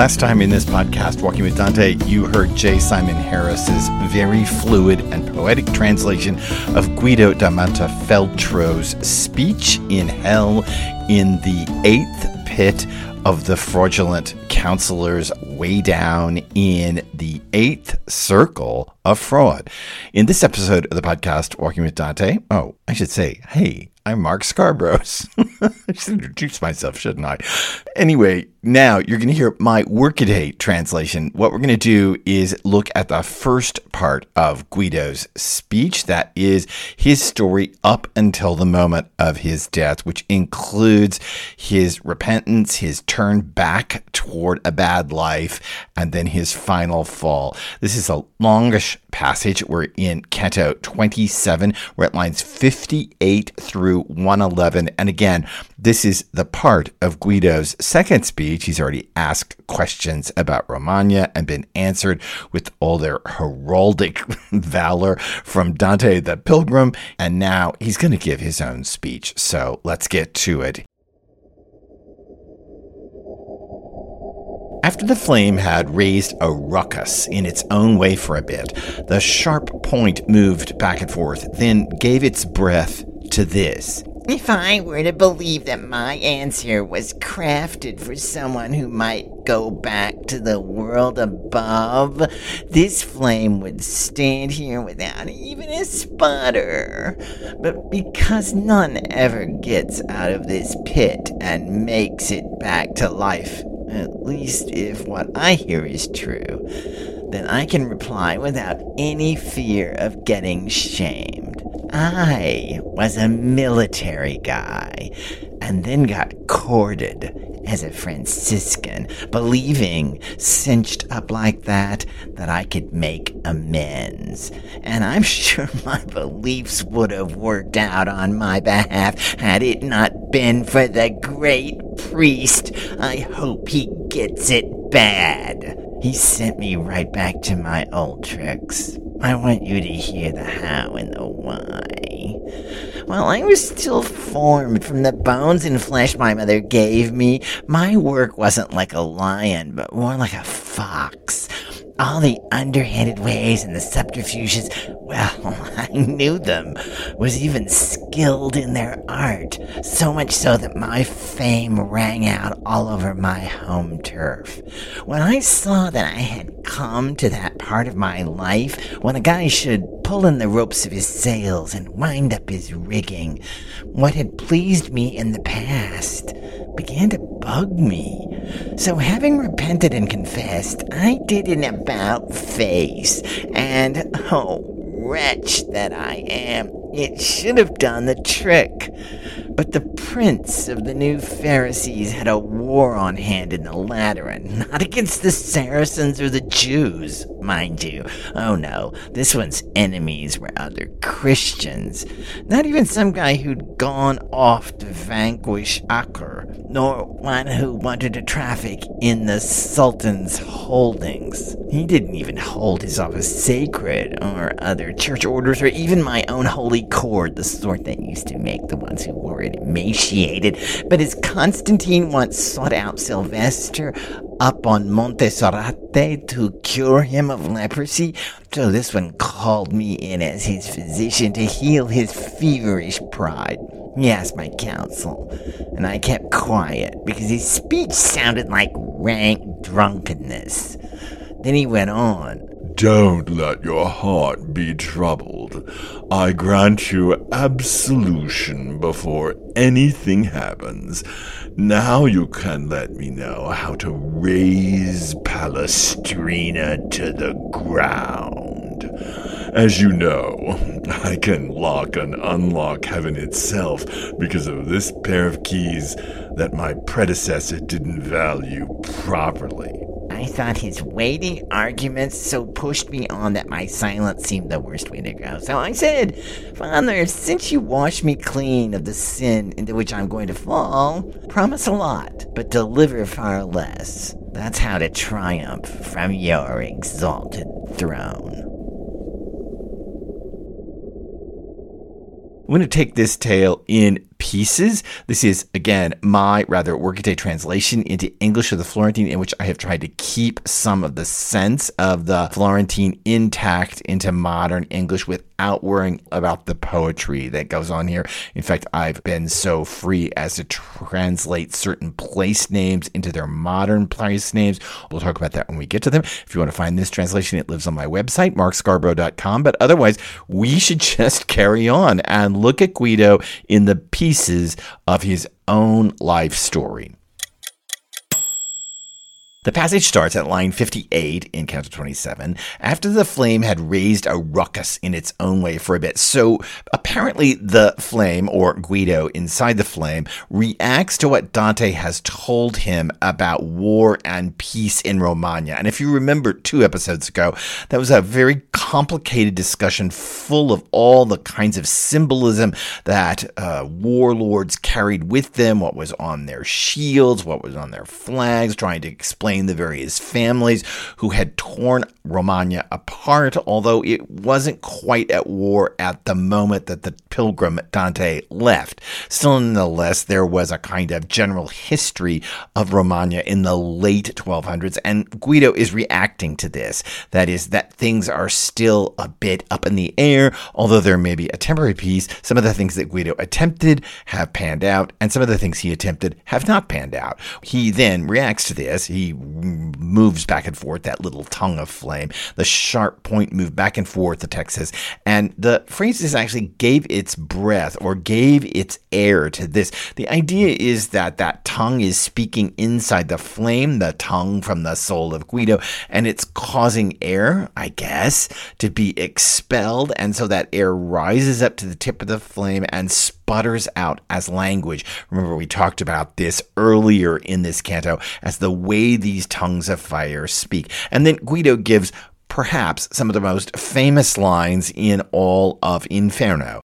Last time in this podcast, Walking with Dante, you heard J. Simon Harris's very fluid and poetic translation of Guido da Montefeltro's speech in hell in the eighth pit of the fraudulent counselors way down in the eighth circle of fraud. In this episode of the podcast, Walking with Dante, oh, I should say, hey, I'm Mark Scarborough. I should introduce myself, shouldn't I? Anyway, now you're going to hear my workaday translation. What we're going to do is look at the first part of Guido's speech. That is his story up until the moment of his death, which includes his repentance, his turn back toward a bad life, and then his final fall. This is a longish passage. We're in Canto 27. We're at lines 58 through 111. And again, this is the part of Guido's second speech. He's already asked questions about Romagna and been answered with all their heraldic valor from Dante the Pilgrim. And now he's going to give his own speech. So let's get to it. After the flame had raised a ruckus in its own way for a bit, the sharp point moved back and forth, then gave its breath to this. If I were to believe that my answer was crafted for someone who might go back to the world above, this flame would stand here without even a sputter. But because none ever gets out of this pit and makes it back to life, at least if what I hear is true, then I can reply without any fear of getting shamed. I was a military guy and then got courted as a Franciscan, believing, cinched up like that, that I could make amends. And I'm sure my beliefs would have worked out on my behalf had it not been for the great priest. I hope he gets it bad. He sent me right back to my old tricks. I want you to hear the how and the why. While I was still formed from the bones and flesh my mother gave me, my work wasn't like a lion, but more like a fox all the underhanded ways and the subterfuges, well, I knew them, was even skilled in their art, so much so that my fame rang out all over my home turf. When I saw that I had come to that part of my life when a guy should pull in the ropes of his sails and wind up his rigging, what had pleased me in the past began to bug me. So, having repented and confessed, I did an about face, and oh, wretch that I am, it should have done the trick. But the prince of the new Pharisees had a war on hand in the Lateran, not against the Saracens or the Jews, mind you. Oh no, this one's enemies were other Christians. Not even some guy who'd gone off to vanquish Acre, nor one who wanted to traffic in the Sultan's holdings. He didn't even hold his office sacred, or other church orders, or even my own holy cord, the sort that used to make the ones who wore it emaciated. But as Constantine once sought out Sylvester up on Monte Soratte to cure him of leprosy, so this one called me in as his physician to heal his feverish pride. He asked my counsel, and I kept quiet because his speech sounded like rank drunkenness. Then he went on. Don't let your heart be troubled. I grant you absolution before anything happens. Now you can let me know how to raise Palestrina to the ground. As you know, I can lock and unlock heaven itself because of this pair of keys that my predecessor didn't value properly. I thought his weighty arguments so pushed me on that my silence seemed the worst way to go. So I said, Father, since you wash me clean of the sin into which I'm going to fall, promise a lot, but deliver far less. That's how to triumph from your exalted throne. I'm going to take this tale in pieces. This is, again, my rather workaday translation into English of the Florentine, in which I have tried to keep some of the sense of the Florentine intact into modern English without worrying about the poetry that goes on here. In fact, I've been so free as to translate certain place names into their modern place names. We'll talk about that when we get to them. If you want to find this translation, it lives on my website, markscarborough.com. But otherwise, we should just carry on and look at Guido in the pieces of his own life story. The passage starts at line 58 in Canto 27 after the flame had raised a ruckus in its own way for a bit. So apparently, the flame, or Guido inside the flame, reacts to what Dante has told him about war and peace in Romagna. And if you remember two episodes ago, that was a very complicated discussion full of all the kinds of symbolism that uh, warlords carried with them, what was on their shields, what was on their flags, trying to explain the various families who had torn Romagna apart, although it wasn't quite at war at the moment that the pilgrim Dante left. Still, nonetheless, there was a kind of general history of Romagna in the late 1200s, and Guido is reacting to this. That is, that things are still a bit up in the air, although there may be a temporary peace. Some of the things that Guido attempted have panned out, and some of the things he attempted have not panned out. He then reacts to this. He moves back and forth, that little tongue of flame. The sharp point moved back and forth, the text says. And the phrases actually gave its breath or gave its air to this. The idea is that that tongue is speaking inside the flame, the tongue from the soul of Guido, and it's causing air, I guess, to be expelled. And so that air rises up to the tip of the flame and sputters out as language. Remember, we talked about this earlier in this canto as the way these tongues of fire speak. And then Guido gives perhaps some of the most famous lines in all of Inferno.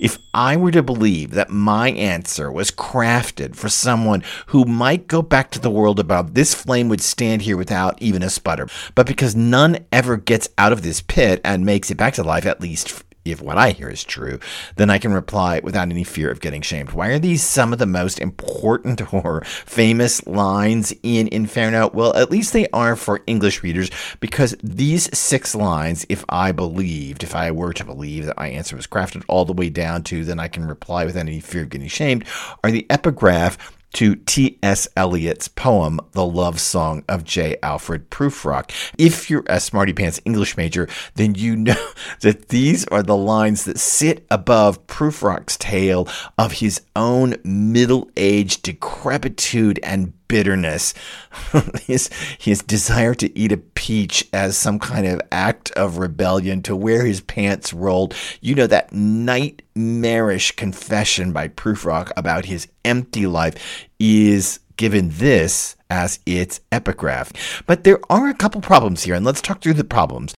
If I were to believe that my answer was crafted for someone who might go back to the world above, this flame would stand here without even a sputter. But because none ever gets out of this pit and makes it back to life, at least if what I hear is true, then I can reply without any fear of getting shamed. Why are these some of the most important or famous lines in Inferno? Well, at least they are for English readers because these six lines, if I believed, if I were to believe that my answer was crafted all the way down to, then I can reply without any fear of getting shamed, are the epigraph to T.S. Eliot's poem, The Love Song of J. Alfred Prufrock. If you're a Smarty Pants English major, then you know that these are the lines that sit above Prufrock's tale of his own middle aged decrepitude and bitterness, his, his desire to eat a peach as some kind of act of rebellion, to wear his pants rolled. You know, that nightmarish confession by Prufrock about his empty life is given this as its epigraph. But there are a couple problems here, and let's talk through the problems.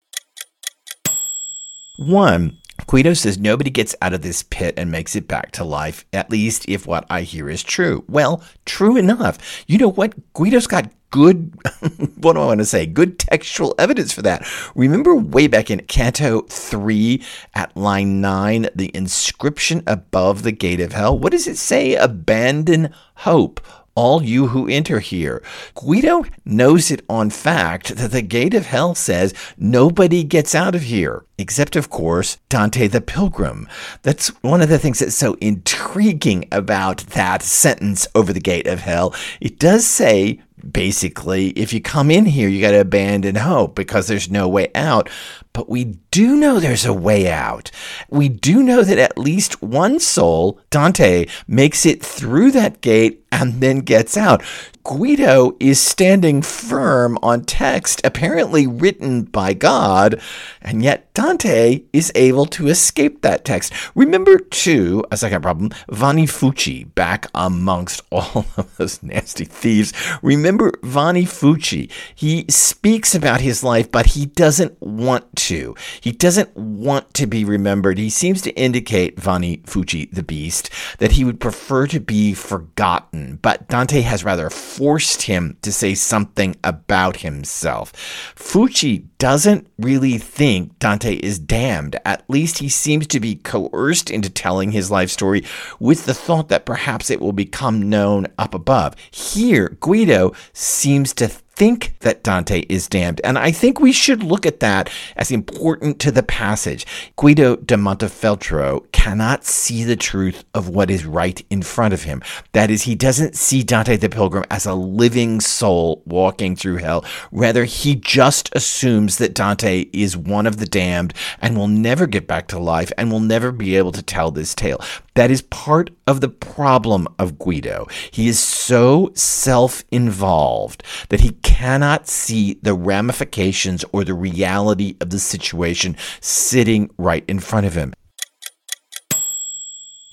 One, Guido says nobody gets out of this pit and makes it back to life, at least if what I hear is true. Well, true enough. You know what? Guido's got good, what do I want to say? Good textual evidence for that. Remember way back in Canto 3 at line 9, the inscription above the gate of hell? What does it say? Abandon hope all you who enter here. Guido knows it on fact that the gate of hell says nobody gets out of here, except, of course, Dante the Pilgrim. That's one of the things that's so intriguing about that sentence over the gate of hell. It does say basically, if you come in here, you got to abandon hope because there's no way out. But we do know there's a way out. We do know that at least one soul, Dante, makes it through that gate and then gets out. Guido is standing firm on text apparently written by God, and yet Dante is able to escape that text. Remember, too, a second problem Vanni Fucci back amongst all of those nasty thieves. Remember Vanni Fucci. He speaks about his life, but he doesn't want to. He doesn't want to be remembered. He seems to indicate, Vanni Fucci, the beast, that he would prefer to be forgotten. But Dante has rather forced him to say something about himself. Fucci doesn't really think Dante is damned. At least he seems to be coerced into telling his life story with the thought that perhaps it will become known up above. Here, Guido seems to think that Dante is damned. And I think we should look at that as important to the passage. Guido de Montefeltro cannot see the truth of what is right in front of him. That is, he doesn't see Dante the Pilgrim as a living soul walking through hell. Rather, he just assumes that Dante is one of the damned and will never get back to life and will never be able to tell this tale. That is part of the problem of Guido. He is so self involved that he cannot see the ramifications or the reality of the situation sitting right in front of him.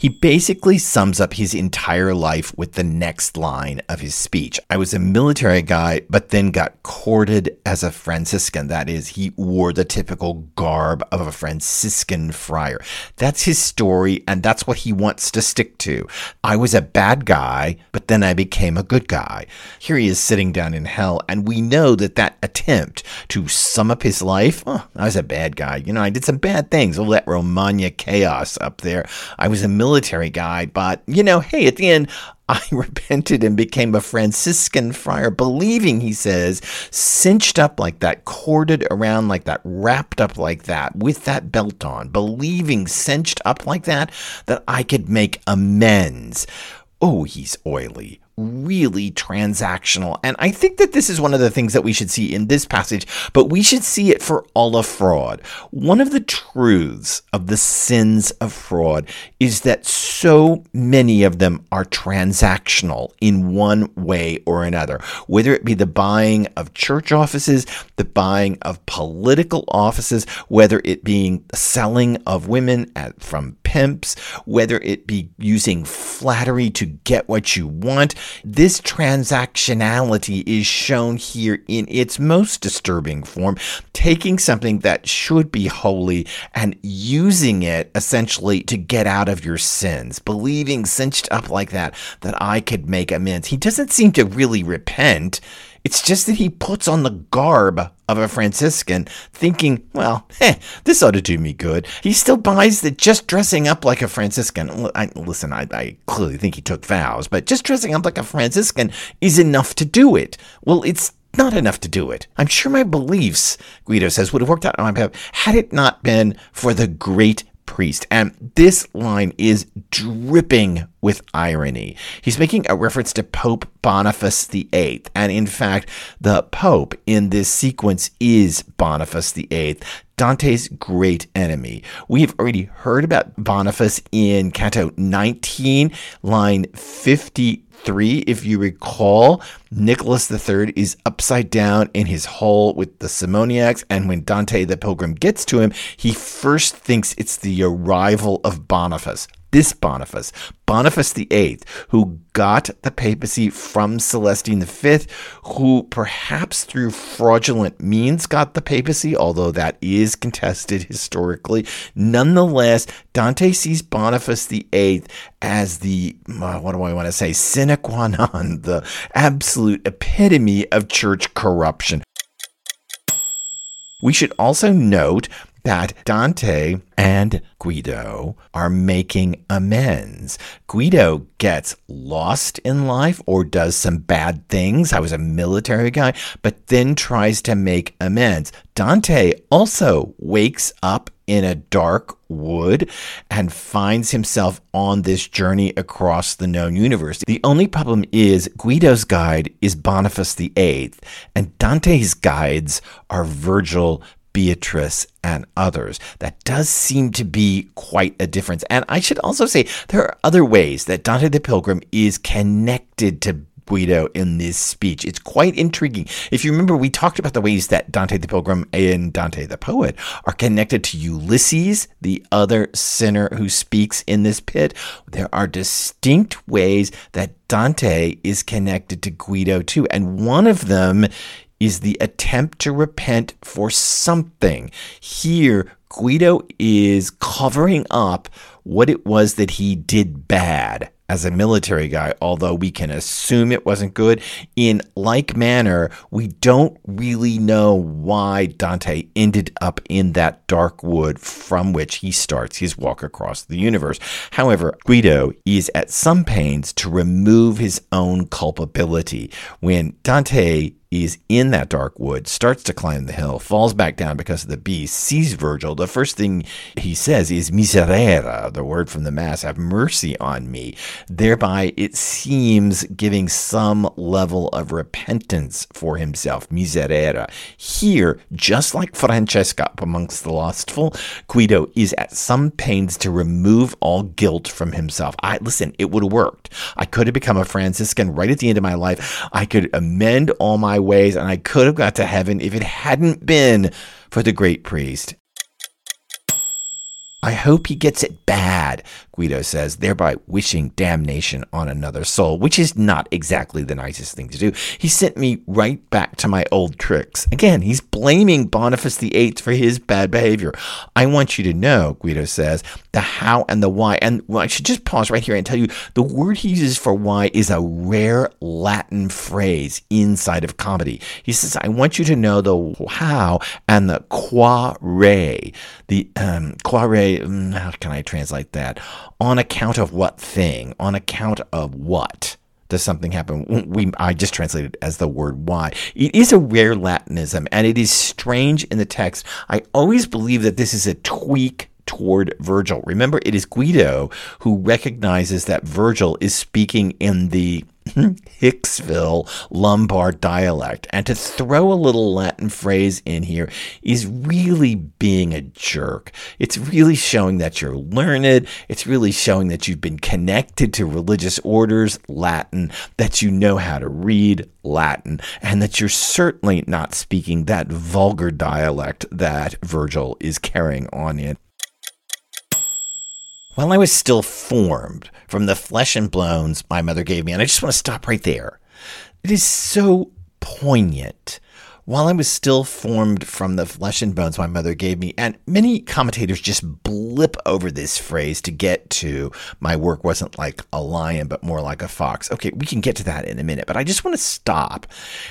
He basically sums up his entire life with the next line of his speech. I was a military guy, but then got courted as a Franciscan. That is, he wore the typical garb of a Franciscan friar. That's his story, and that's what he wants to stick to. I was a bad guy, but then I became a good guy. Here he is sitting down in hell, and we know that that attempt to sum up his life, oh, I was a bad guy. You know, I did some bad things. All that Romagna chaos up there. I was a military military guy, but you know, hey, at the end, I repented and became a Franciscan friar, believing, he says, cinched up like that, corded around like that, wrapped up like that, with that belt on, believing, cinched up like that, that I could make amends. Oh, he's oily really transactional. And I think that this is one of the things that we should see in this passage, but we should see it for all of fraud. One of the truths of the sins of fraud is that so many of them are transactional in one way or another, whether it be the buying of church offices, the buying of political offices, whether it being selling of women at, from pimps, whether it be using flattery to get what you want. This transactionality is shown here in its most disturbing form, taking something that should be holy and using it essentially to get out of your sins, believing cinched up like that, that I could make amends. He doesn't seem to really repent. It's just that he puts on the garb of a Franciscan, thinking, well, eh, this ought to do me good. He still buys that just dressing up like a Franciscan. Listen, I, I clearly think he took vows, but just dressing up like a Franciscan is enough to do it. Well, it's not enough to do it. I'm sure my beliefs, Guido says, would have worked out on my behalf had it not been for the great priest. And this line is dripping with irony. He's making a reference to Pope Boniface VIII. And in fact, the Pope in this sequence is Boniface VIII, Dante's great enemy. We've already heard about Boniface in Canto 19, line 53. If you recall, Nicholas III is upside down in his hole with the Simoniacs, and when Dante the Pilgrim gets to him, he first thinks it's the arrival of Boniface this Boniface, Boniface VIII, who got the papacy from Celestine V, who perhaps through fraudulent means got the papacy, although that is contested historically. Nonetheless, Dante sees Boniface VIII as the, uh, what do I want to say, sine qua non, the absolute epitome of church corruption. We should also note that Dante and Guido are making amends. Guido gets lost in life or does some bad things. I was a military guy, but then tries to make amends. Dante also wakes up in a dark wood and finds himself on this journey across the known universe. The only problem is Guido's guide is Boniface VIII, and Dante's guides are Virgil, Beatrice and others. That does seem to be quite a difference. And I should also say there are other ways that Dante the Pilgrim is connected to Guido in this speech. It's quite intriguing. If you remember, we talked about the ways that Dante the Pilgrim and Dante the Poet are connected to Ulysses, the other sinner who speaks in this pit. There are distinct ways that Dante is connected to Guido too. And one of them is the attempt to repent for something. Here, Guido is covering up what it was that he did bad. as a military guy, although we can assume it wasn't good. In like manner, we don't really know why Dante ended up in that dark wood from which he starts his walk across the universe. However, Guido is at some pains to remove his own culpability. When Dante is in that dark wood, starts to climb the hill, falls back down because of the beast, sees Virgil. The first thing he says is miserere, the word from the Mass, have mercy on me. Thereby, it seems giving some level of repentance for himself, miserere. Here, just like Francesca amongst the lustful, Guido is at some pains to remove all guilt from himself. I listen, it would have worked. I could have become a Franciscan right at the end of my life. I could amend all my ways, and I could have got to heaven if it hadn't been for the great priest. I hope he gets it bad, Guido says, thereby wishing damnation on another soul, which is not exactly the nicest thing to do. He sent me right back to my old tricks. Again, he's blaming Boniface VIII for his bad behavior. I want you to know, Guido says, the how and the why. And I should just pause right here and tell you the word he uses for why is a rare Latin phrase inside of comedy. He says, I want you to know the how and the qua re. The um, re, mm, how can I translate that? On account of what thing? On account of what? does something happen? We I just translated as the word why. It is a rare Latinism, and it is strange in the text. I always believe that this is a tweak toward Virgil. Remember, it is Guido who recognizes that Virgil is speaking in the Hicksville Lombard dialect. And to throw a little Latin phrase in here is really being a jerk. It's really showing that you're learned. It's really showing that you've been connected to religious orders, Latin, that you know how to read Latin, and that you're certainly not speaking that vulgar dialect that Virgil is carrying on in. While I was still formed from the flesh and bones my mother gave me, and I just want to stop right there. It is so poignant while I was still formed from the flesh and bones my mother gave me, and many commentators just blip over this phrase to get to my work wasn't like a lion, but more like a fox. Okay, we can get to that in a minute, but I just want to stop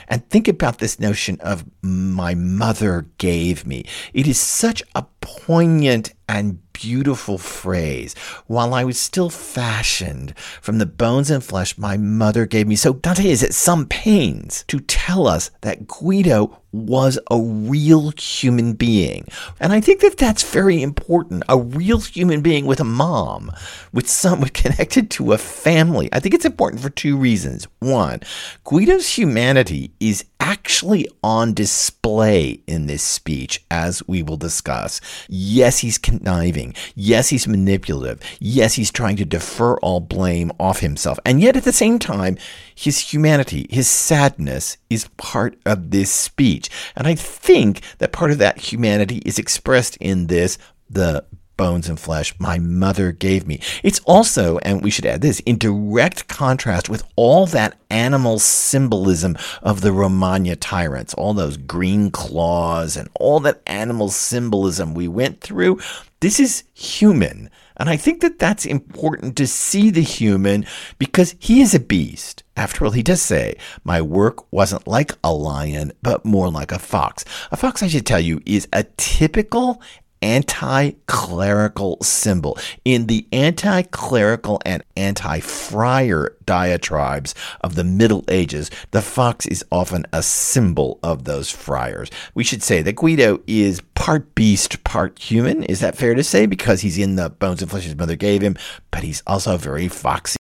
and think about this notion of my mother gave me. It is such a poignant and beautiful phrase. While I was still fashioned from the bones and flesh my mother gave me. So Dante is at some pains to tell us that Guido was a real human being. And I think that that's very important. A real human being with a mom, with someone connected to a family. I think it's important for two reasons. One, Guido's humanity is actually on display in this speech, as we will discuss. Yes, he's conniving. Yes, he's manipulative. Yes, he's trying to defer all blame off himself. And yet, at the same time, his humanity, his sadness is part of this speech. And I think that part of that humanity is expressed in this the bones and flesh my mother gave me. It's also, and we should add this, in direct contrast with all that animal symbolism of the Romagna tyrants, all those green claws and all that animal symbolism we went through. This is human. And I think that that's important to see the human because he is a beast. After all, he does say, My work wasn't like a lion, but more like a fox. A fox, I should tell you, is a typical anti clerical symbol. In the anti clerical and anti friar diatribes of the Middle Ages, the fox is often a symbol of those friars. We should say that Guido is part beast, part human. Is that fair to say? Because he's in the bones and flesh his mother gave him, but he's also very foxy.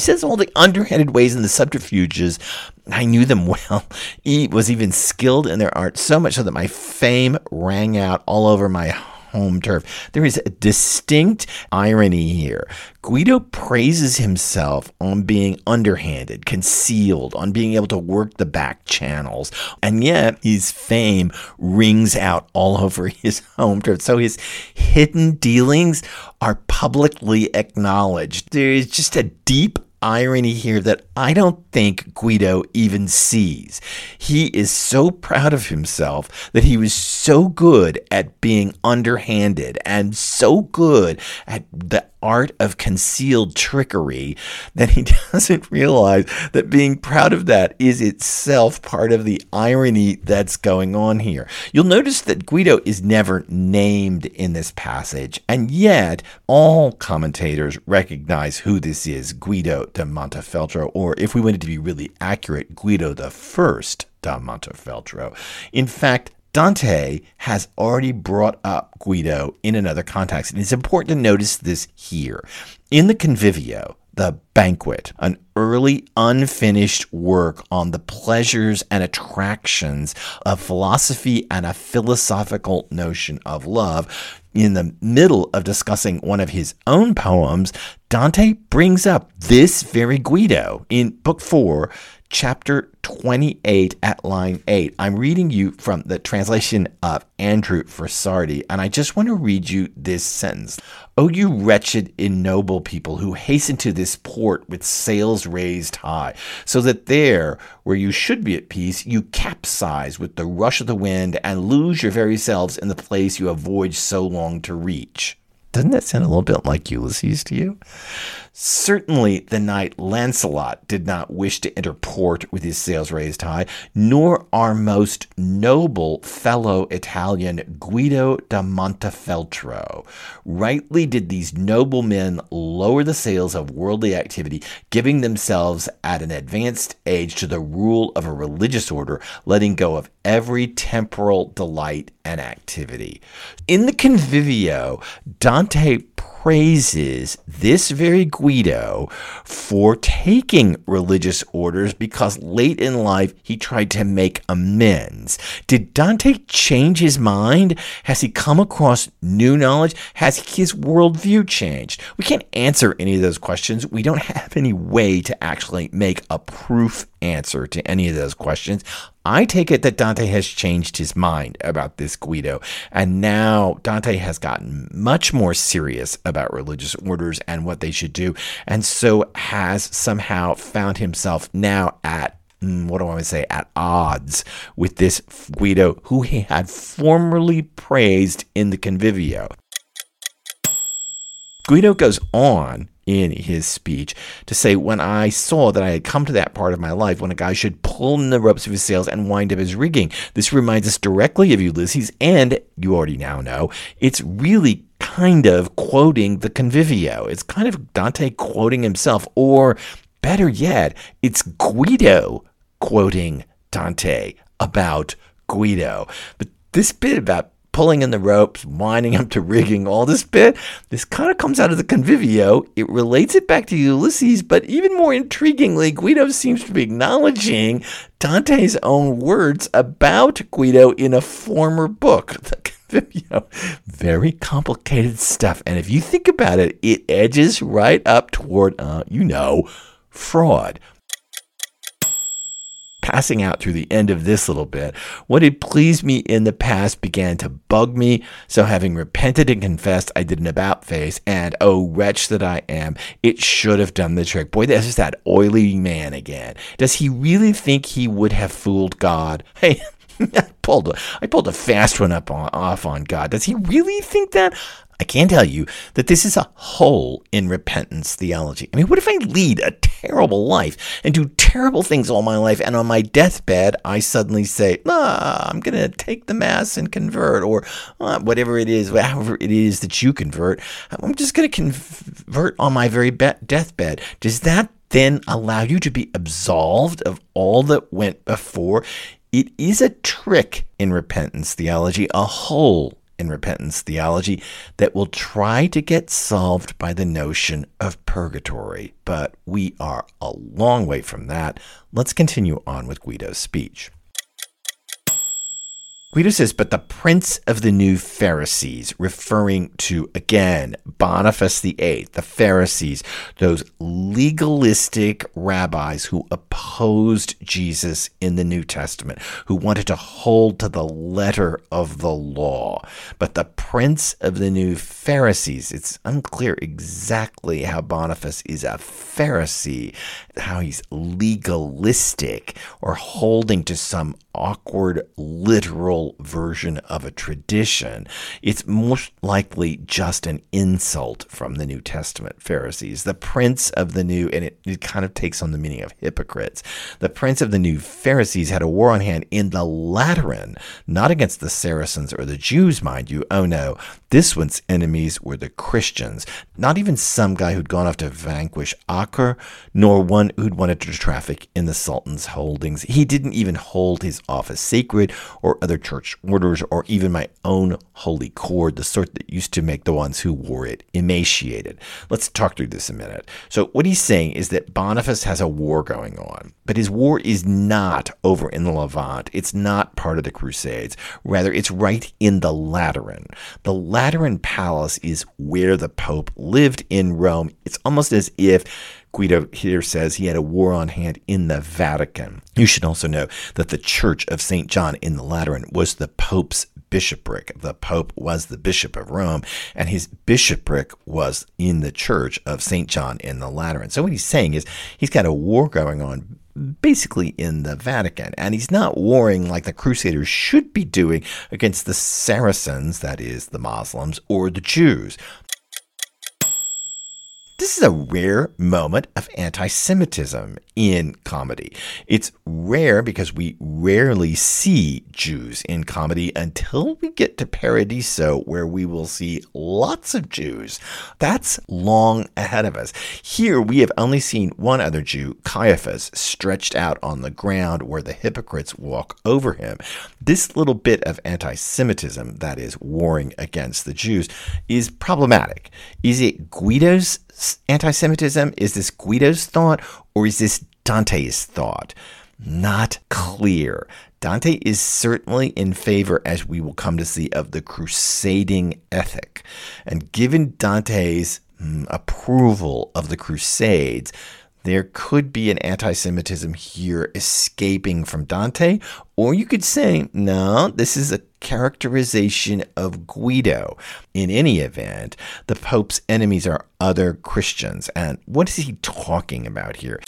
He says all the underhanded ways and the subterfuges. I knew them well. He was even skilled in their art, so much so that my fame rang out all over my home turf. There is a distinct irony here. Guido praises himself on being underhanded, concealed, on being able to work the back channels, and yet his fame rings out all over his home turf. So his hidden dealings are publicly acknowledged. There is just a deep irony here that I don't think Guido even sees. He is so proud of himself that he was so good at being underhanded and so good at the art of concealed trickery, that he doesn't realize that being proud of that is itself part of the irony that's going on here. You'll notice that Guido is never named in this passage, and yet all commentators recognize who this is Guido da Montefeltro, or if we wanted to be really accurate, Guido the First da Montefeltro. In fact, Dante has already brought up Guido in another context, and it's important to notice this here. In the Convivio, the Banquet, an early unfinished work on the pleasures and attractions of philosophy and a philosophical notion of love. In the middle of discussing one of his own poems, Dante brings up this very Guido in Book 4 chapter 28 at line 8. I'm reading you from the translation of Andrew Frisardi, and I just want to read you this sentence. Oh, you wretched, ignoble people who hasten to this port with sails raised high, so that there, where you should be at peace, you capsize with the rush of the wind and lose your very selves in the place you have voyaged so long to reach. Doesn't that sound a little bit like Ulysses to you? Certainly, the knight Lancelot did not wish to enter port with his sails raised high, nor our most noble fellow Italian Guido da Montefeltro. Rightly did these noble men lower the sails of worldly activity, giving themselves at an advanced age to the rule of a religious order, letting go of every temporal delight and activity. In the Convivio, Dante praises this very Guido for taking religious orders because late in life he tried to make amends. Did Dante change his mind? Has he come across new knowledge? Has his worldview changed? We can't answer any of those questions. We don't have any way to actually make a proof answer to any of those questions. I take it that Dante has changed his mind about this Guido, and now Dante has gotten much more serious about religious orders and what they should do, and so has somehow found himself now at mm, what do I say, at odds with this Guido who he had formerly praised in the Convivio. Guido goes on in his speech to say, When I saw that I had come to that part of my life when a guy should pull in the ropes of his sails and wind up his rigging. This reminds us directly of Ulysses, and you already now know it's really kind of quoting the Convivio. It's kind of Dante quoting himself, or better yet, it's Guido quoting Dante about Guido. But this bit about pulling in the ropes, winding up to rigging, all this bit. This kind of comes out of the Convivio. It relates it back to Ulysses, but even more intriguingly, Guido seems to be acknowledging Dante's own words about Guido in a former book. The Convivio. Very complicated stuff. And if you think about it, it edges right up toward, uh, you know, fraud passing out through the end of this little bit. What had pleased me in the past began to bug me. So, having repented and confessed, I did an about face, and oh, wretch that I am, it should have done the trick. Boy, this is that oily man again. Does he really think he would have fooled God? Hey, I pulled a, I pulled a fast one up on, off on God. Does he really think that? I can tell you that this is a hole in repentance theology. I mean, what if I lead a terrible life and do terrible things all my life, and on my deathbed, I suddenly say, ah, I'm going to take the Mass and convert, or uh, whatever it is, however it is that you convert, I'm just going to convert on my very be- deathbed. Does that then allow you to be absolved of all that went before? It is a trick in repentance theology, a hole in repentance theology that will try to get solved by the notion of purgatory. But we are a long way from that. Let's continue on with Guido's speech. Guido says, but the prince of the new Pharisees, referring to again Boniface VIII, the Pharisees, those legalistic rabbis who opposed Jesus in the New Testament, who wanted to hold to the letter of the law. But the prince of the new Pharisees, it's unclear exactly how Boniface is a Pharisee, how he's legalistic or holding to some awkward, literal version of a tradition. It's most likely just an insult from the New Testament Pharisees. The prince of the new, and it, it kind of takes on the meaning of hypocrites. The prince of the new Pharisees had a war on hand in the Lateran, not against the Saracens or the Jews, mind you. Oh no, this one's enemies were the Christians, not even some guy who'd gone off to vanquish Acre, nor one who'd wanted to traffic in the Sultan's holdings. He didn't even hold his office sacred or other church orders or even my own holy cord, the sort that used to make the ones who wore it emaciated. Let's talk through this a minute. So, what he's saying is that Boniface has a war going on, but his war is not over in the Levant. It's not part of the Crusades. Rather, it's right in the Lateran. The Lateran Palace is where the Pope lived in Rome. It's almost as if Guido here says he had a war on hand in the Vatican. You should also know that the Church of St. John in the Lateran was the Pope's bishopric. The Pope was the Bishop of Rome, and his bishopric was in the Church of St. John in the Lateran. So what he's saying is he's got a war going on basically in the Vatican. And he's not warring like the Crusaders should be doing against the Saracens, that is, the Muslims, or the Jews. This is a rare moment of anti Semitism in comedy. It's rare because we rarely see Jews in comedy until we get to Paradiso, where we will see lots of Jews. That's long ahead of us. Here we have only seen one other Jew, Caiaphas, stretched out on the ground where the hypocrites walk over him. This little bit of anti Semitism, that is, warring against the Jews, is problematic. Is it Guido's anti Semitism? Is this Guido's thought or is this Dante's thought? Not clear. Dante is certainly in favor, as we will come to see, of the crusading ethic. And given Dante's mm, approval of the Crusades, there could be an anti Semitism here escaping from Dante, or you could say, no, this is a characterization of Guido. In any event, the Pope's enemies are other Christians. And what is he talking about here?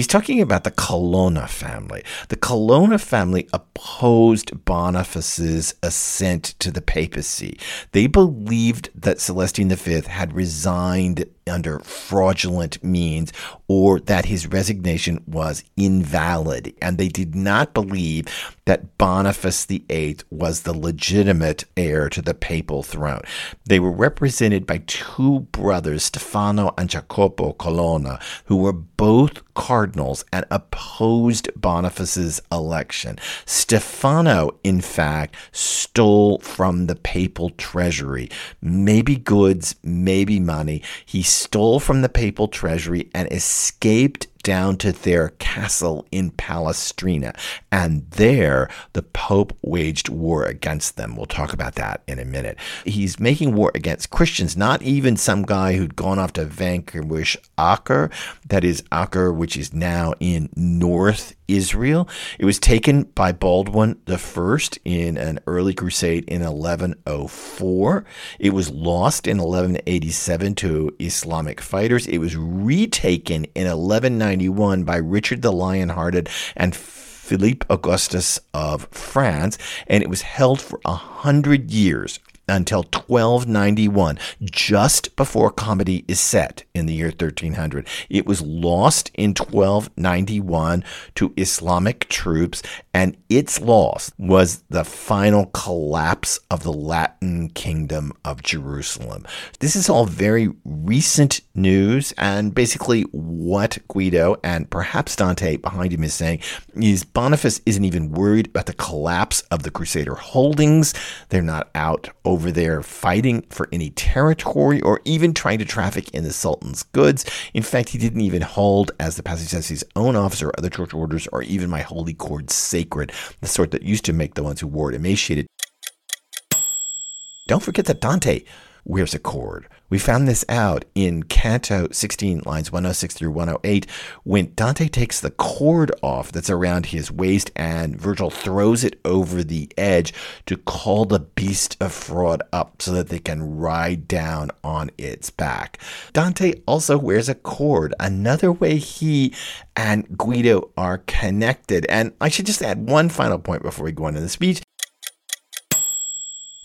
He's talking about the Colonna family. The Colonna family opposed Boniface's ascent to the papacy. They believed that Celestine V had resigned under fraudulent means or that his resignation was invalid. And they did not believe that Boniface VIII was the legitimate heir to the papal throne. They were represented by two brothers, Stefano and Jacopo Colonna, who were both cardinals and opposed Boniface's election. Stefano, in fact, stole from the papal treasury, maybe goods, maybe money. He stole from the papal treasury and escaped down to their castle in Palestrina. And there, the Pope waged war against them. We'll talk about that in a minute. He's making war against Christians, not even some guy who'd gone off to vanquish Acre, that is Acre, which is now in North Israel. It was taken by Baldwin I in an early crusade in 1104. It was lost in 1187 to Islamic fighters. It was retaken in 1191 by Richard the Lionhearted and Philippe Augustus of France, and it was held for a hundred years until 1291, just before comedy is set in the year 1300. It was lost in 1291 to Islamic troops, and its loss was the final collapse of the Latin kingdom of Jerusalem. This is all very recent news, and basically what Guido and perhaps Dante behind him is saying is Boniface isn't even worried about the collapse of the Crusader holdings. They're not out over over there fighting for any territory or even trying to traffic in the Sultan's goods. In fact, he didn't even hold, as the passage says, his own office or other church orders or even my holy cord sacred, the sort that used to make the ones who wore it emaciated. Don't forget that Dante wears a cord. We found this out in Canto 16, lines 106 through 108, when Dante takes the cord off that's around his waist and Virgil throws it over the edge to call the beast of fraud up so that they can ride down on its back. Dante also wears a cord, another way he and Guido are connected. And I should just add one final point before we go into the speech.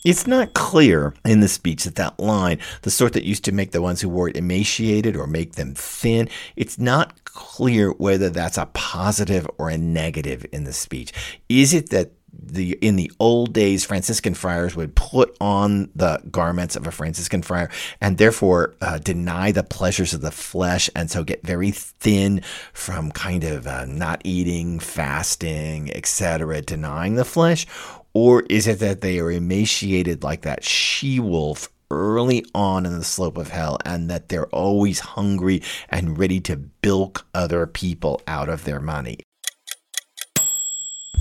It's not clear in the speech that that line, the sort that used to make the ones who wore it emaciated or make them thin, it's not clear whether that's a positive or a negative in the speech. Is it that the in the old days Franciscan friars would put on the garments of a Franciscan friar and therefore uh, deny the pleasures of the flesh and so get very thin from kind of uh, not eating, fasting, etc., denying the flesh, or is it that they are emaciated like that she wolf early on in the slope of hell and that they're always hungry and ready to bilk other people out of their money?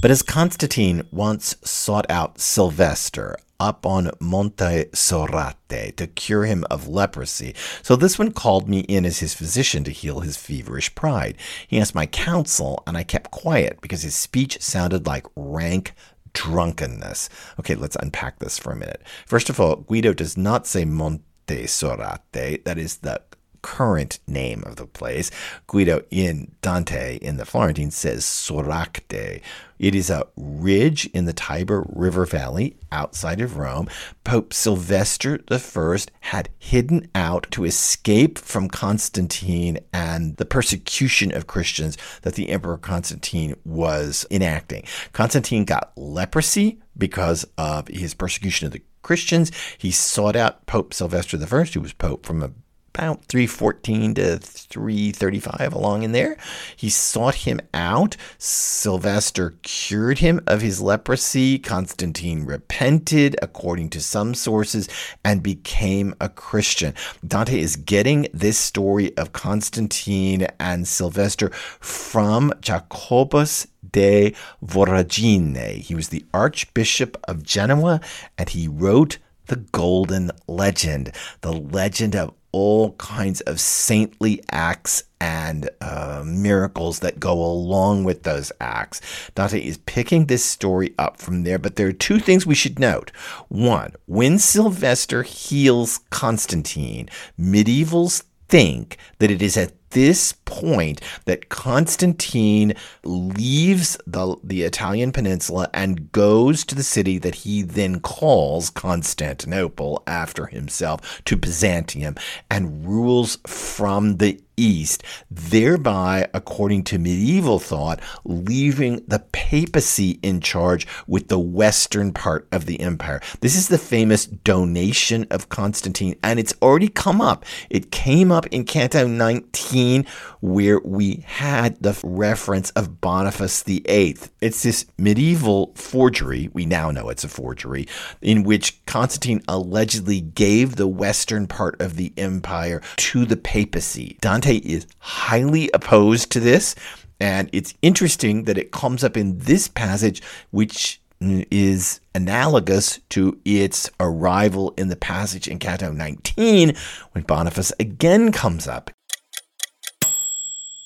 But as Constantine once sought out Sylvester up on Monte Soratte to cure him of leprosy, so this one called me in as his physician to heal his feverish pride. He asked my counsel, and I kept quiet because his speech sounded like rank drunkenness. Okay, let's unpack this for a minute. First of all, Guido does not say Monte Soratte, that is the current name of the place. Guido in Dante in the Florentine says Soracte. It is a ridge in the Tiber River Valley outside of Rome. Pope Sylvester I had hidden out to escape from Constantine and the persecution of Christians that the Emperor Constantine was enacting. Constantine got leprosy because of his persecution of the Christians. He sought out Pope Sylvester I, who was Pope from a about 314 to 335 along in there. He sought him out. Sylvester cured him of his leprosy. Constantine repented, according to some sources, and became a Christian. Dante is getting this story of Constantine and Sylvester from Jacobus de Voragine. He was the Archbishop of Genoa, and he wrote the Golden Legend, the legend of all kinds of saintly acts and uh, miracles that go along with those acts. Dante is picking this story up from there, but there are two things we should note. One, when Sylvester heals Constantine, medievals think that it is at this point that Constantine leaves the, the Italian peninsula and goes to the city that he then calls Constantinople after himself to Byzantium and rules from the east, thereby, according to medieval thought, leaving the papacy in charge with the western part of the empire. This is the famous donation of Constantine, and it's already come up. It came up in Canto 19, where we had the reference of Boniface VIII. It's this medieval forgery, we now know it's a forgery, in which Constantine allegedly gave the western part of the empire to the papacy. Dante is highly opposed to this, and it's interesting that it comes up in this passage, which is analogous to its arrival in the passage in Canto 19 when Boniface again comes up.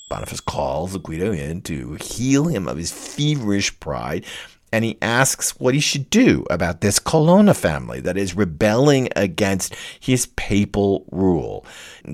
Boniface calls Guido in to heal him of his feverish pride, and he asks what he should do about this Colonna family that is rebelling against his papal rule.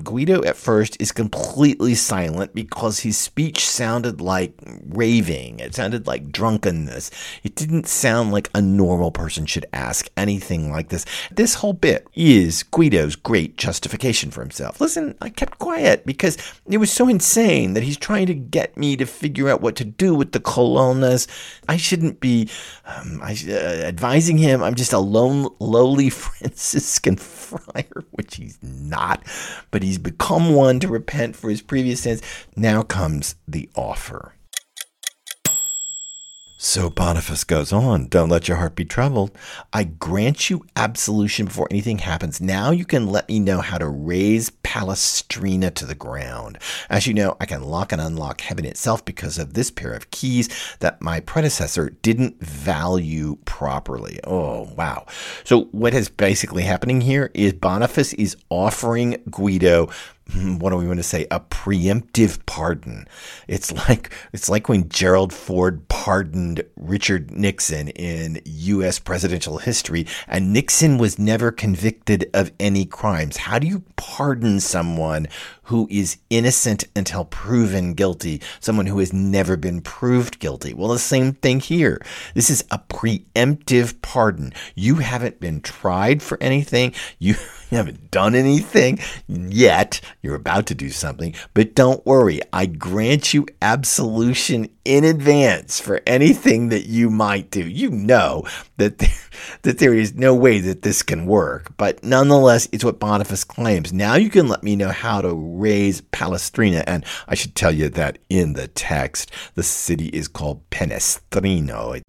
Guido at first is completely silent because his speech sounded like raving. It sounded like drunkenness. It didn't sound like a normal person should ask anything like this. This whole bit is Guido's great justification for himself. Listen, I kept quiet because it was so insane that he's trying to get me to figure out what to do with the Colonnas. I shouldn't be um, I, uh, advising him. I'm just a lone, lowly Franciscan friar, which he's not, but he's become one to repent for his previous sins. Now comes the offer. So Boniface goes on, don't let your heart be troubled. I grant you absolution before anything happens. Now you can let me know how to raze Palestrina to the ground. As you know, I can lock and unlock heaven itself because of this pair of keys that my predecessor didn't value properly. Oh, wow. So what is basically happening here is Boniface is offering Guido what do we want to say? A preemptive pardon. It's like it's like when Gerald Ford pardoned Richard Nixon in US presidential history and Nixon was never convicted of any crimes. How do you pardon someone who is innocent until proven guilty someone who has never been proved guilty well the same thing here this is a preemptive pardon you haven't been tried for anything you haven't done anything yet. You're about to do something, but don't worry. I grant you absolution in advance for anything that you might do. You know that there, that there is no way that this can work, but nonetheless, it's what Boniface claims. Now you can let me know how to raze Palestrina, and I should tell you that in the text, the city is called Penestrino.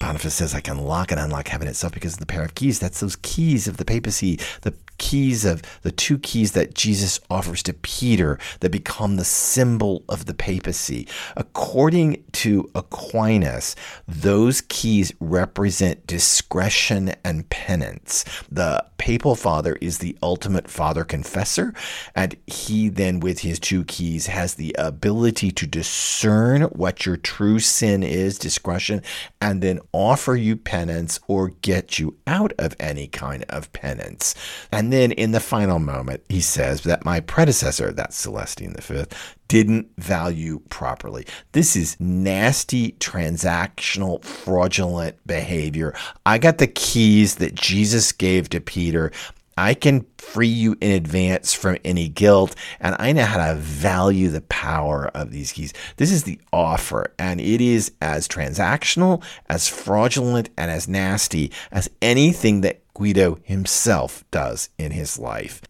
Boniface says, I can lock and unlock heaven itself because of the pair of keys. That's those keys of the papacy, the keys of the two keys that Jesus offers to Peter that become the symbol of the papacy. According to Aquinas, those keys represent discretion and penance. The papal father is the ultimate father confessor, and he then, with his two keys, has the ability to discern what your true sin is, discretion, and then offer you penance or get you out of any kind of penance. And then in the final moment, he says that my predecessor, that's Celestine V, didn't value properly. This is nasty, transactional, fraudulent behavior. I got the keys that Jesus gave to Peter. I can free you in advance from any guilt, and I know how to value the power of these keys. This is the offer, and it is as transactional, as fraudulent, and as nasty as anything that Guido himself does in his life.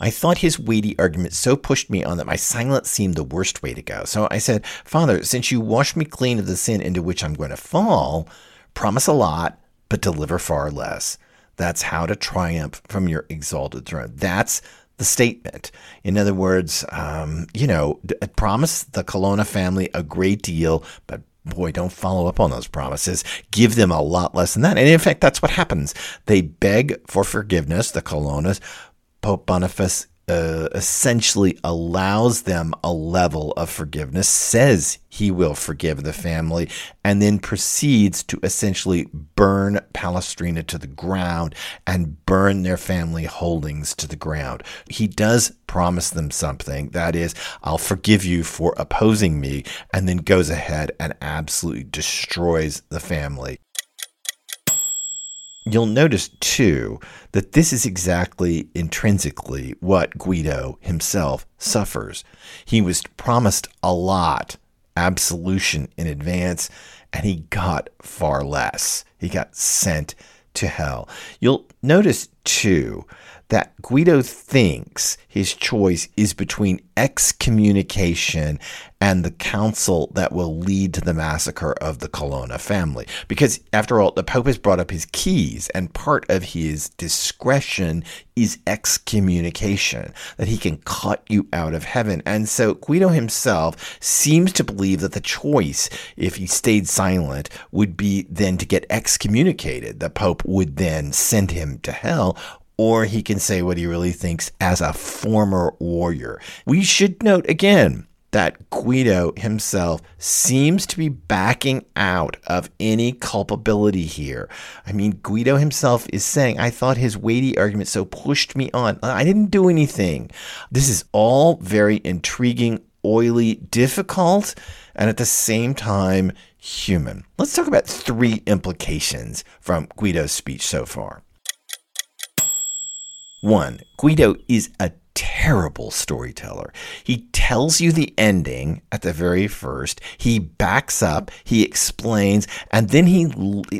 I thought his weighty argument so pushed me on that my silence seemed the worst way to go. So I said, Father, since you wash me clean of the sin into which I'm going to fall, promise a lot, but deliver far less. That's how to triumph from your exalted throne. That's the statement. In other words, um, you know, promise the Colonna family a great deal, but boy, don't follow up on those promises. Give them a lot less than that. And in fact, that's what happens. They beg for forgiveness, the Colonnas. Pope Boniface uh, essentially allows them a level of forgiveness, says he will forgive the family, and then proceeds to essentially burn Palestrina to the ground and burn their family holdings to the ground. He does promise them something that is, I'll forgive you for opposing me, and then goes ahead and absolutely destroys the family. You'll notice, too, that this is exactly intrinsically what Guido himself suffers. He was promised a lot, absolution in advance, and he got far less. He got sent to hell. You'll notice, too, that Guido thinks his choice is between excommunication and the counsel that will lead to the massacre of the Colonna family. Because, after all, the Pope has brought up his keys, and part of his discretion is excommunication, that he can cut you out of heaven. And so Guido himself seems to believe that the choice, if he stayed silent, would be then to get excommunicated. The Pope would then send him to hell or he can say what he really thinks as a former warrior. We should note again that Guido himself seems to be backing out of any culpability here. I mean, Guido himself is saying, I thought his weighty argument so pushed me on. I didn't do anything. This is all very intriguing, oily, difficult, and at the same time, human. Let's talk about three implications from Guido's speech so far. One, Guido is a terrible storyteller. He tells you the ending at the very first. He backs up, he explains, and then he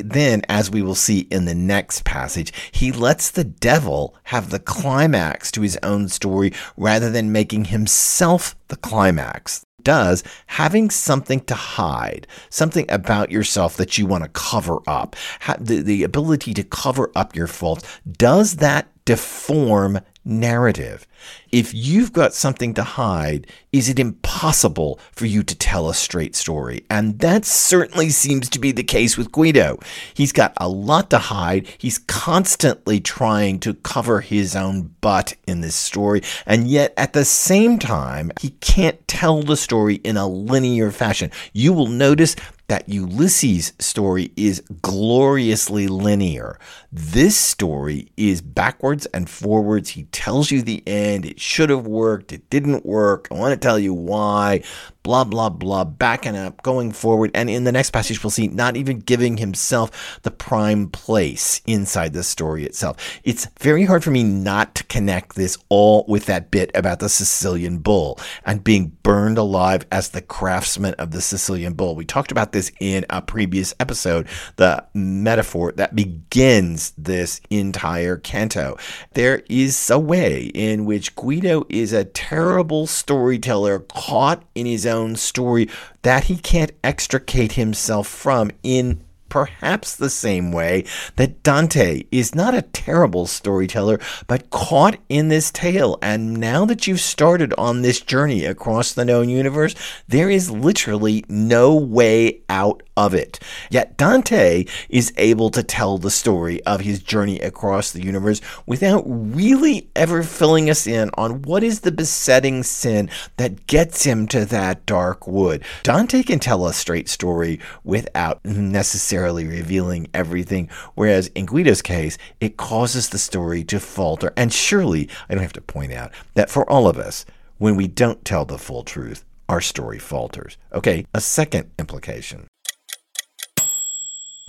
then as we will see in the next passage, he lets the devil have the climax to his own story rather than making himself the climax does having something to hide, something about yourself that you want to cover up, the, the ability to cover up your faults, does that deform narrative? If you've got something to hide, is it impossible for you to tell a straight story? And that certainly seems to be the case with Guido. He's got a lot to hide. He's constantly trying to cover his own butt in this story. And yet, at the same time, he can't tell the story in a linear fashion. You will notice that Ulysses story is gloriously linear. This story is backwards and forwards. He tells you the end it should have worked, it didn't work. I want to tell you why blah, blah, blah, backing up, going forward. And in the next passage, we'll see not even giving himself the prime place inside the story itself. It's very hard for me not to connect this all with that bit about the Sicilian bull and being burned alive as the craftsman of the Sicilian bull. We talked about this in a previous episode, the metaphor that begins this entire canto. There is a way in which Guido is a terrible storyteller caught in his own own story that he can't extricate himself from in perhaps the same way that Dante is not a terrible storyteller, but caught in this tale. And now that you've started on this journey across the known universe, there is literally no way out of it. Yet Dante is able to tell the story of his journey across the universe without really ever filling us in on what is the besetting sin that gets him to that dark wood. Dante can tell a straight story without necessarily revealing everything, whereas in Guido's case, it causes the story to falter. And surely, I don't have to point out that for all of us, when we don't tell the full truth, our story falters. Okay, a second implication.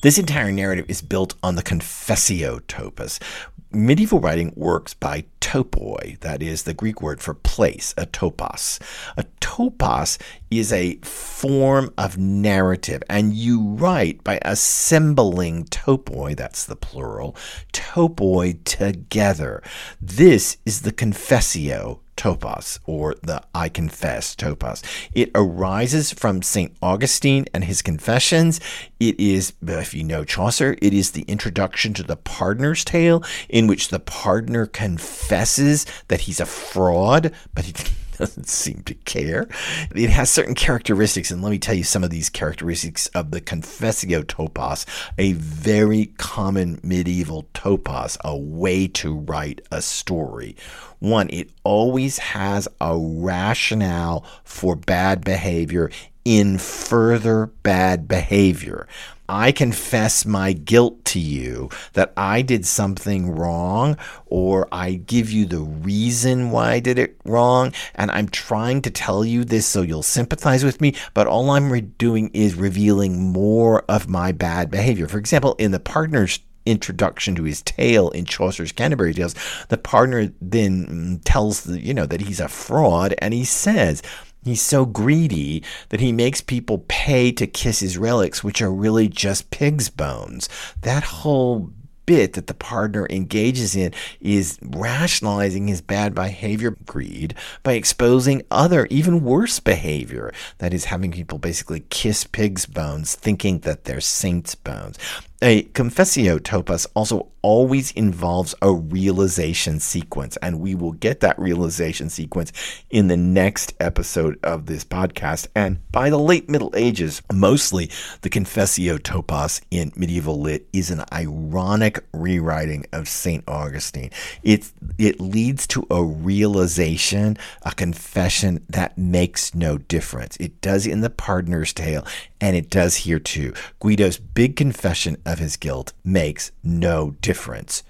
This entire narrative is built on the Confessio topos. Medieval writing works by topoi, that is the Greek word for place, a topos. A topos is a form of narrative, and you write by assembling topoi, that's the plural, topoi together. This is the Confessio topos, or the I confess topos. It arises from St. Augustine and his confessions. It is, if you know Chaucer, it is the introduction to the pardoner's tale, in which the pardoner confesses that he's a fraud, but he doesn't seem to care. It has certain characteristics, and let me tell you some of these characteristics of the Confessio topos, a very common medieval topos, a way to write a story. One, it always has a rationale for bad behavior in further bad behavior. I confess my guilt to you that I did something wrong, or I give you the reason why I did it wrong, and I'm trying to tell you this so you'll sympathize with me, but all I'm re- doing is revealing more of my bad behavior. For example, in the pardoner's introduction to his tale in Chaucer's Canterbury Tales, the partner then mm, tells the, you know that he's a fraud, and he says He's so greedy that he makes people pay to kiss his relics, which are really just pig's bones. That whole bit that the pardoner engages in is rationalizing his bad behavior greed by exposing other even worse behavior that is having people basically kiss pig's bones thinking that they're saints bones a confessio topos also always involves a realization sequence, and we will get that realization sequence in the next episode of this podcast. And by the late Middle Ages, mostly the confessio topos in medieval lit is an ironic rewriting of St. Augustine. It, it leads to a realization, a confession that makes no difference. It does in the Pardoner's Tale, and it does here too. Guido's big confession of his guilt makes no difference.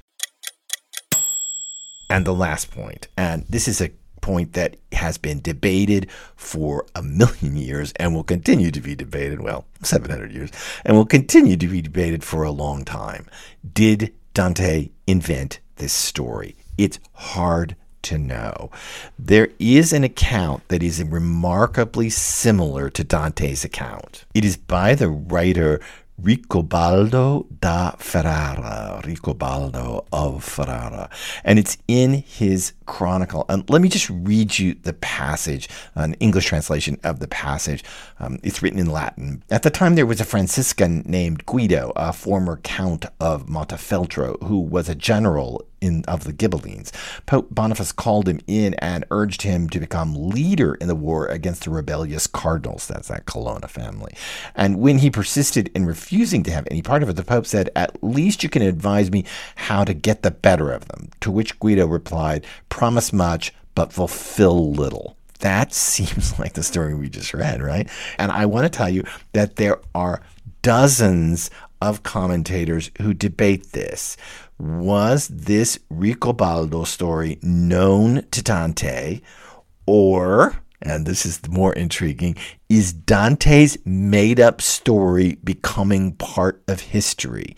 And the last point, and this is a point that has been debated for a million years and will continue to be debated, well, 700 years, and will continue to be debated for a long time. Did Dante invent this story? It's hard to know. There is an account that is remarkably similar to Dante's account. It is by the writer Ricobaldo da Ferrara, Ricobaldo of Ferrara, and it's in his chronicle. And let me just read you the passage, an English translation of the passage. Um, it's written in Latin. At the time, there was a Franciscan named Guido, a former count of Montefeltro, who was a general in, of the Ghibellines. Pope Boniface called him in and urged him to become leader in the war against the rebellious cardinals. That's that Colonna family. And when he persisted in refusing to have any part of it, the Pope said, At least you can advise me how to get the better of them. To which Guido replied, Promise much, but fulfill little. That seems like the story we just read, right? And I want to tell you that there are dozens of commentators who debate this. Was this Ricobaldo story known to Dante, or, and this is more intriguing, is Dante's made up story becoming part of history?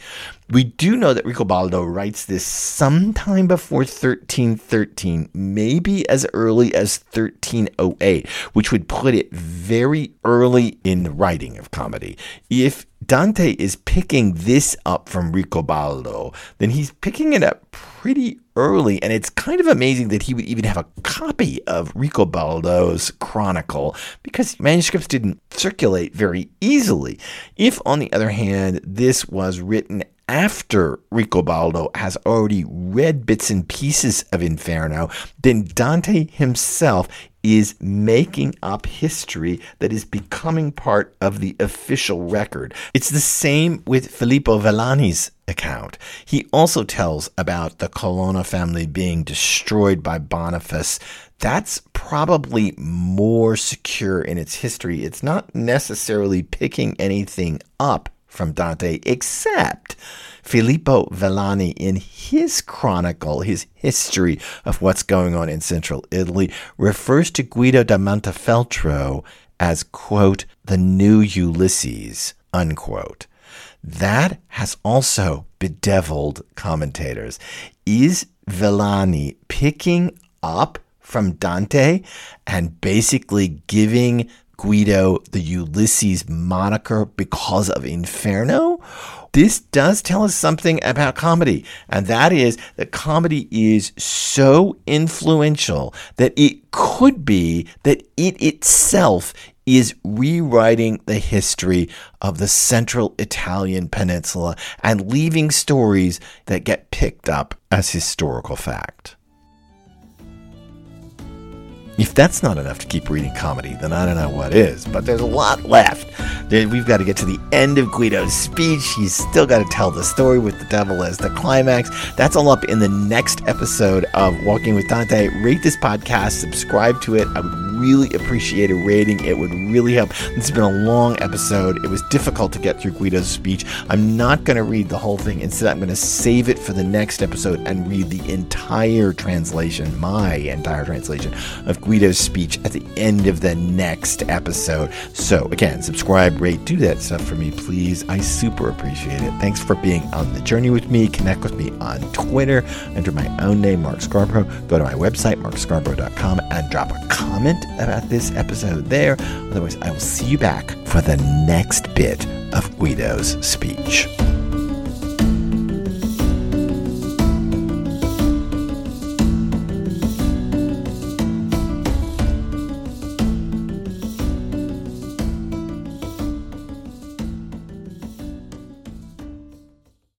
We do know that Ricobaldo writes this sometime before 1313, maybe as early as 1308, which would put it very early in the writing of comedy. If Dante is picking this up from Ricobaldo, then he's picking it up pretty early, and it's kind of amazing that he would even have a copy of Ricobaldo's chronicle because manuscripts didn't circulate very easily. If, on the other hand, this was written after Ricobaldo has already read bits and pieces of Inferno, then Dante himself is making up history that is becoming part of the official record. It's the same with Filippo Villani's account. He also tells about the Colonna family being destroyed by Boniface. That's probably more secure in its history. It's not necessarily picking anything up from Dante, except Filippo Villani in his chronicle, his history of what's going on in central Italy, refers to Guido da Montefeltro as, quote, the new Ulysses, unquote. That has also bedeviled commentators. Is Villani picking up from Dante and basically giving Guido the Ulysses moniker because of Inferno? This does tell us something about comedy, and that is that comedy is so influential that it could be that it itself is rewriting the history of the central Italian peninsula and leaving stories that get picked up as historical fact. If that's not enough to keep reading comedy, then I don't know what is. But there's a lot left. We've got to get to the end of Guido's speech. He's still got to tell the story with the devil as the climax. That's all up in the next episode of Walking with Dante. Rate this podcast, subscribe to it. I would really appreciate a rating. It would really help. This has been a long episode. It was difficult to get through Guido's speech. I'm not going to read the whole thing. Instead, I'm going to save it for the next episode and read the entire translation, my entire translation of Guido's speech at the end of the next episode. So, again, subscribe, rate, do that stuff for me, please. I super appreciate it. Thanks for being on the journey with me. Connect with me on Twitter under my own name, Mark Scarborough. Go to my website, markscarborough.com, and drop a comment about this episode there. Otherwise, I will see you back for the next bit of Guido's speech.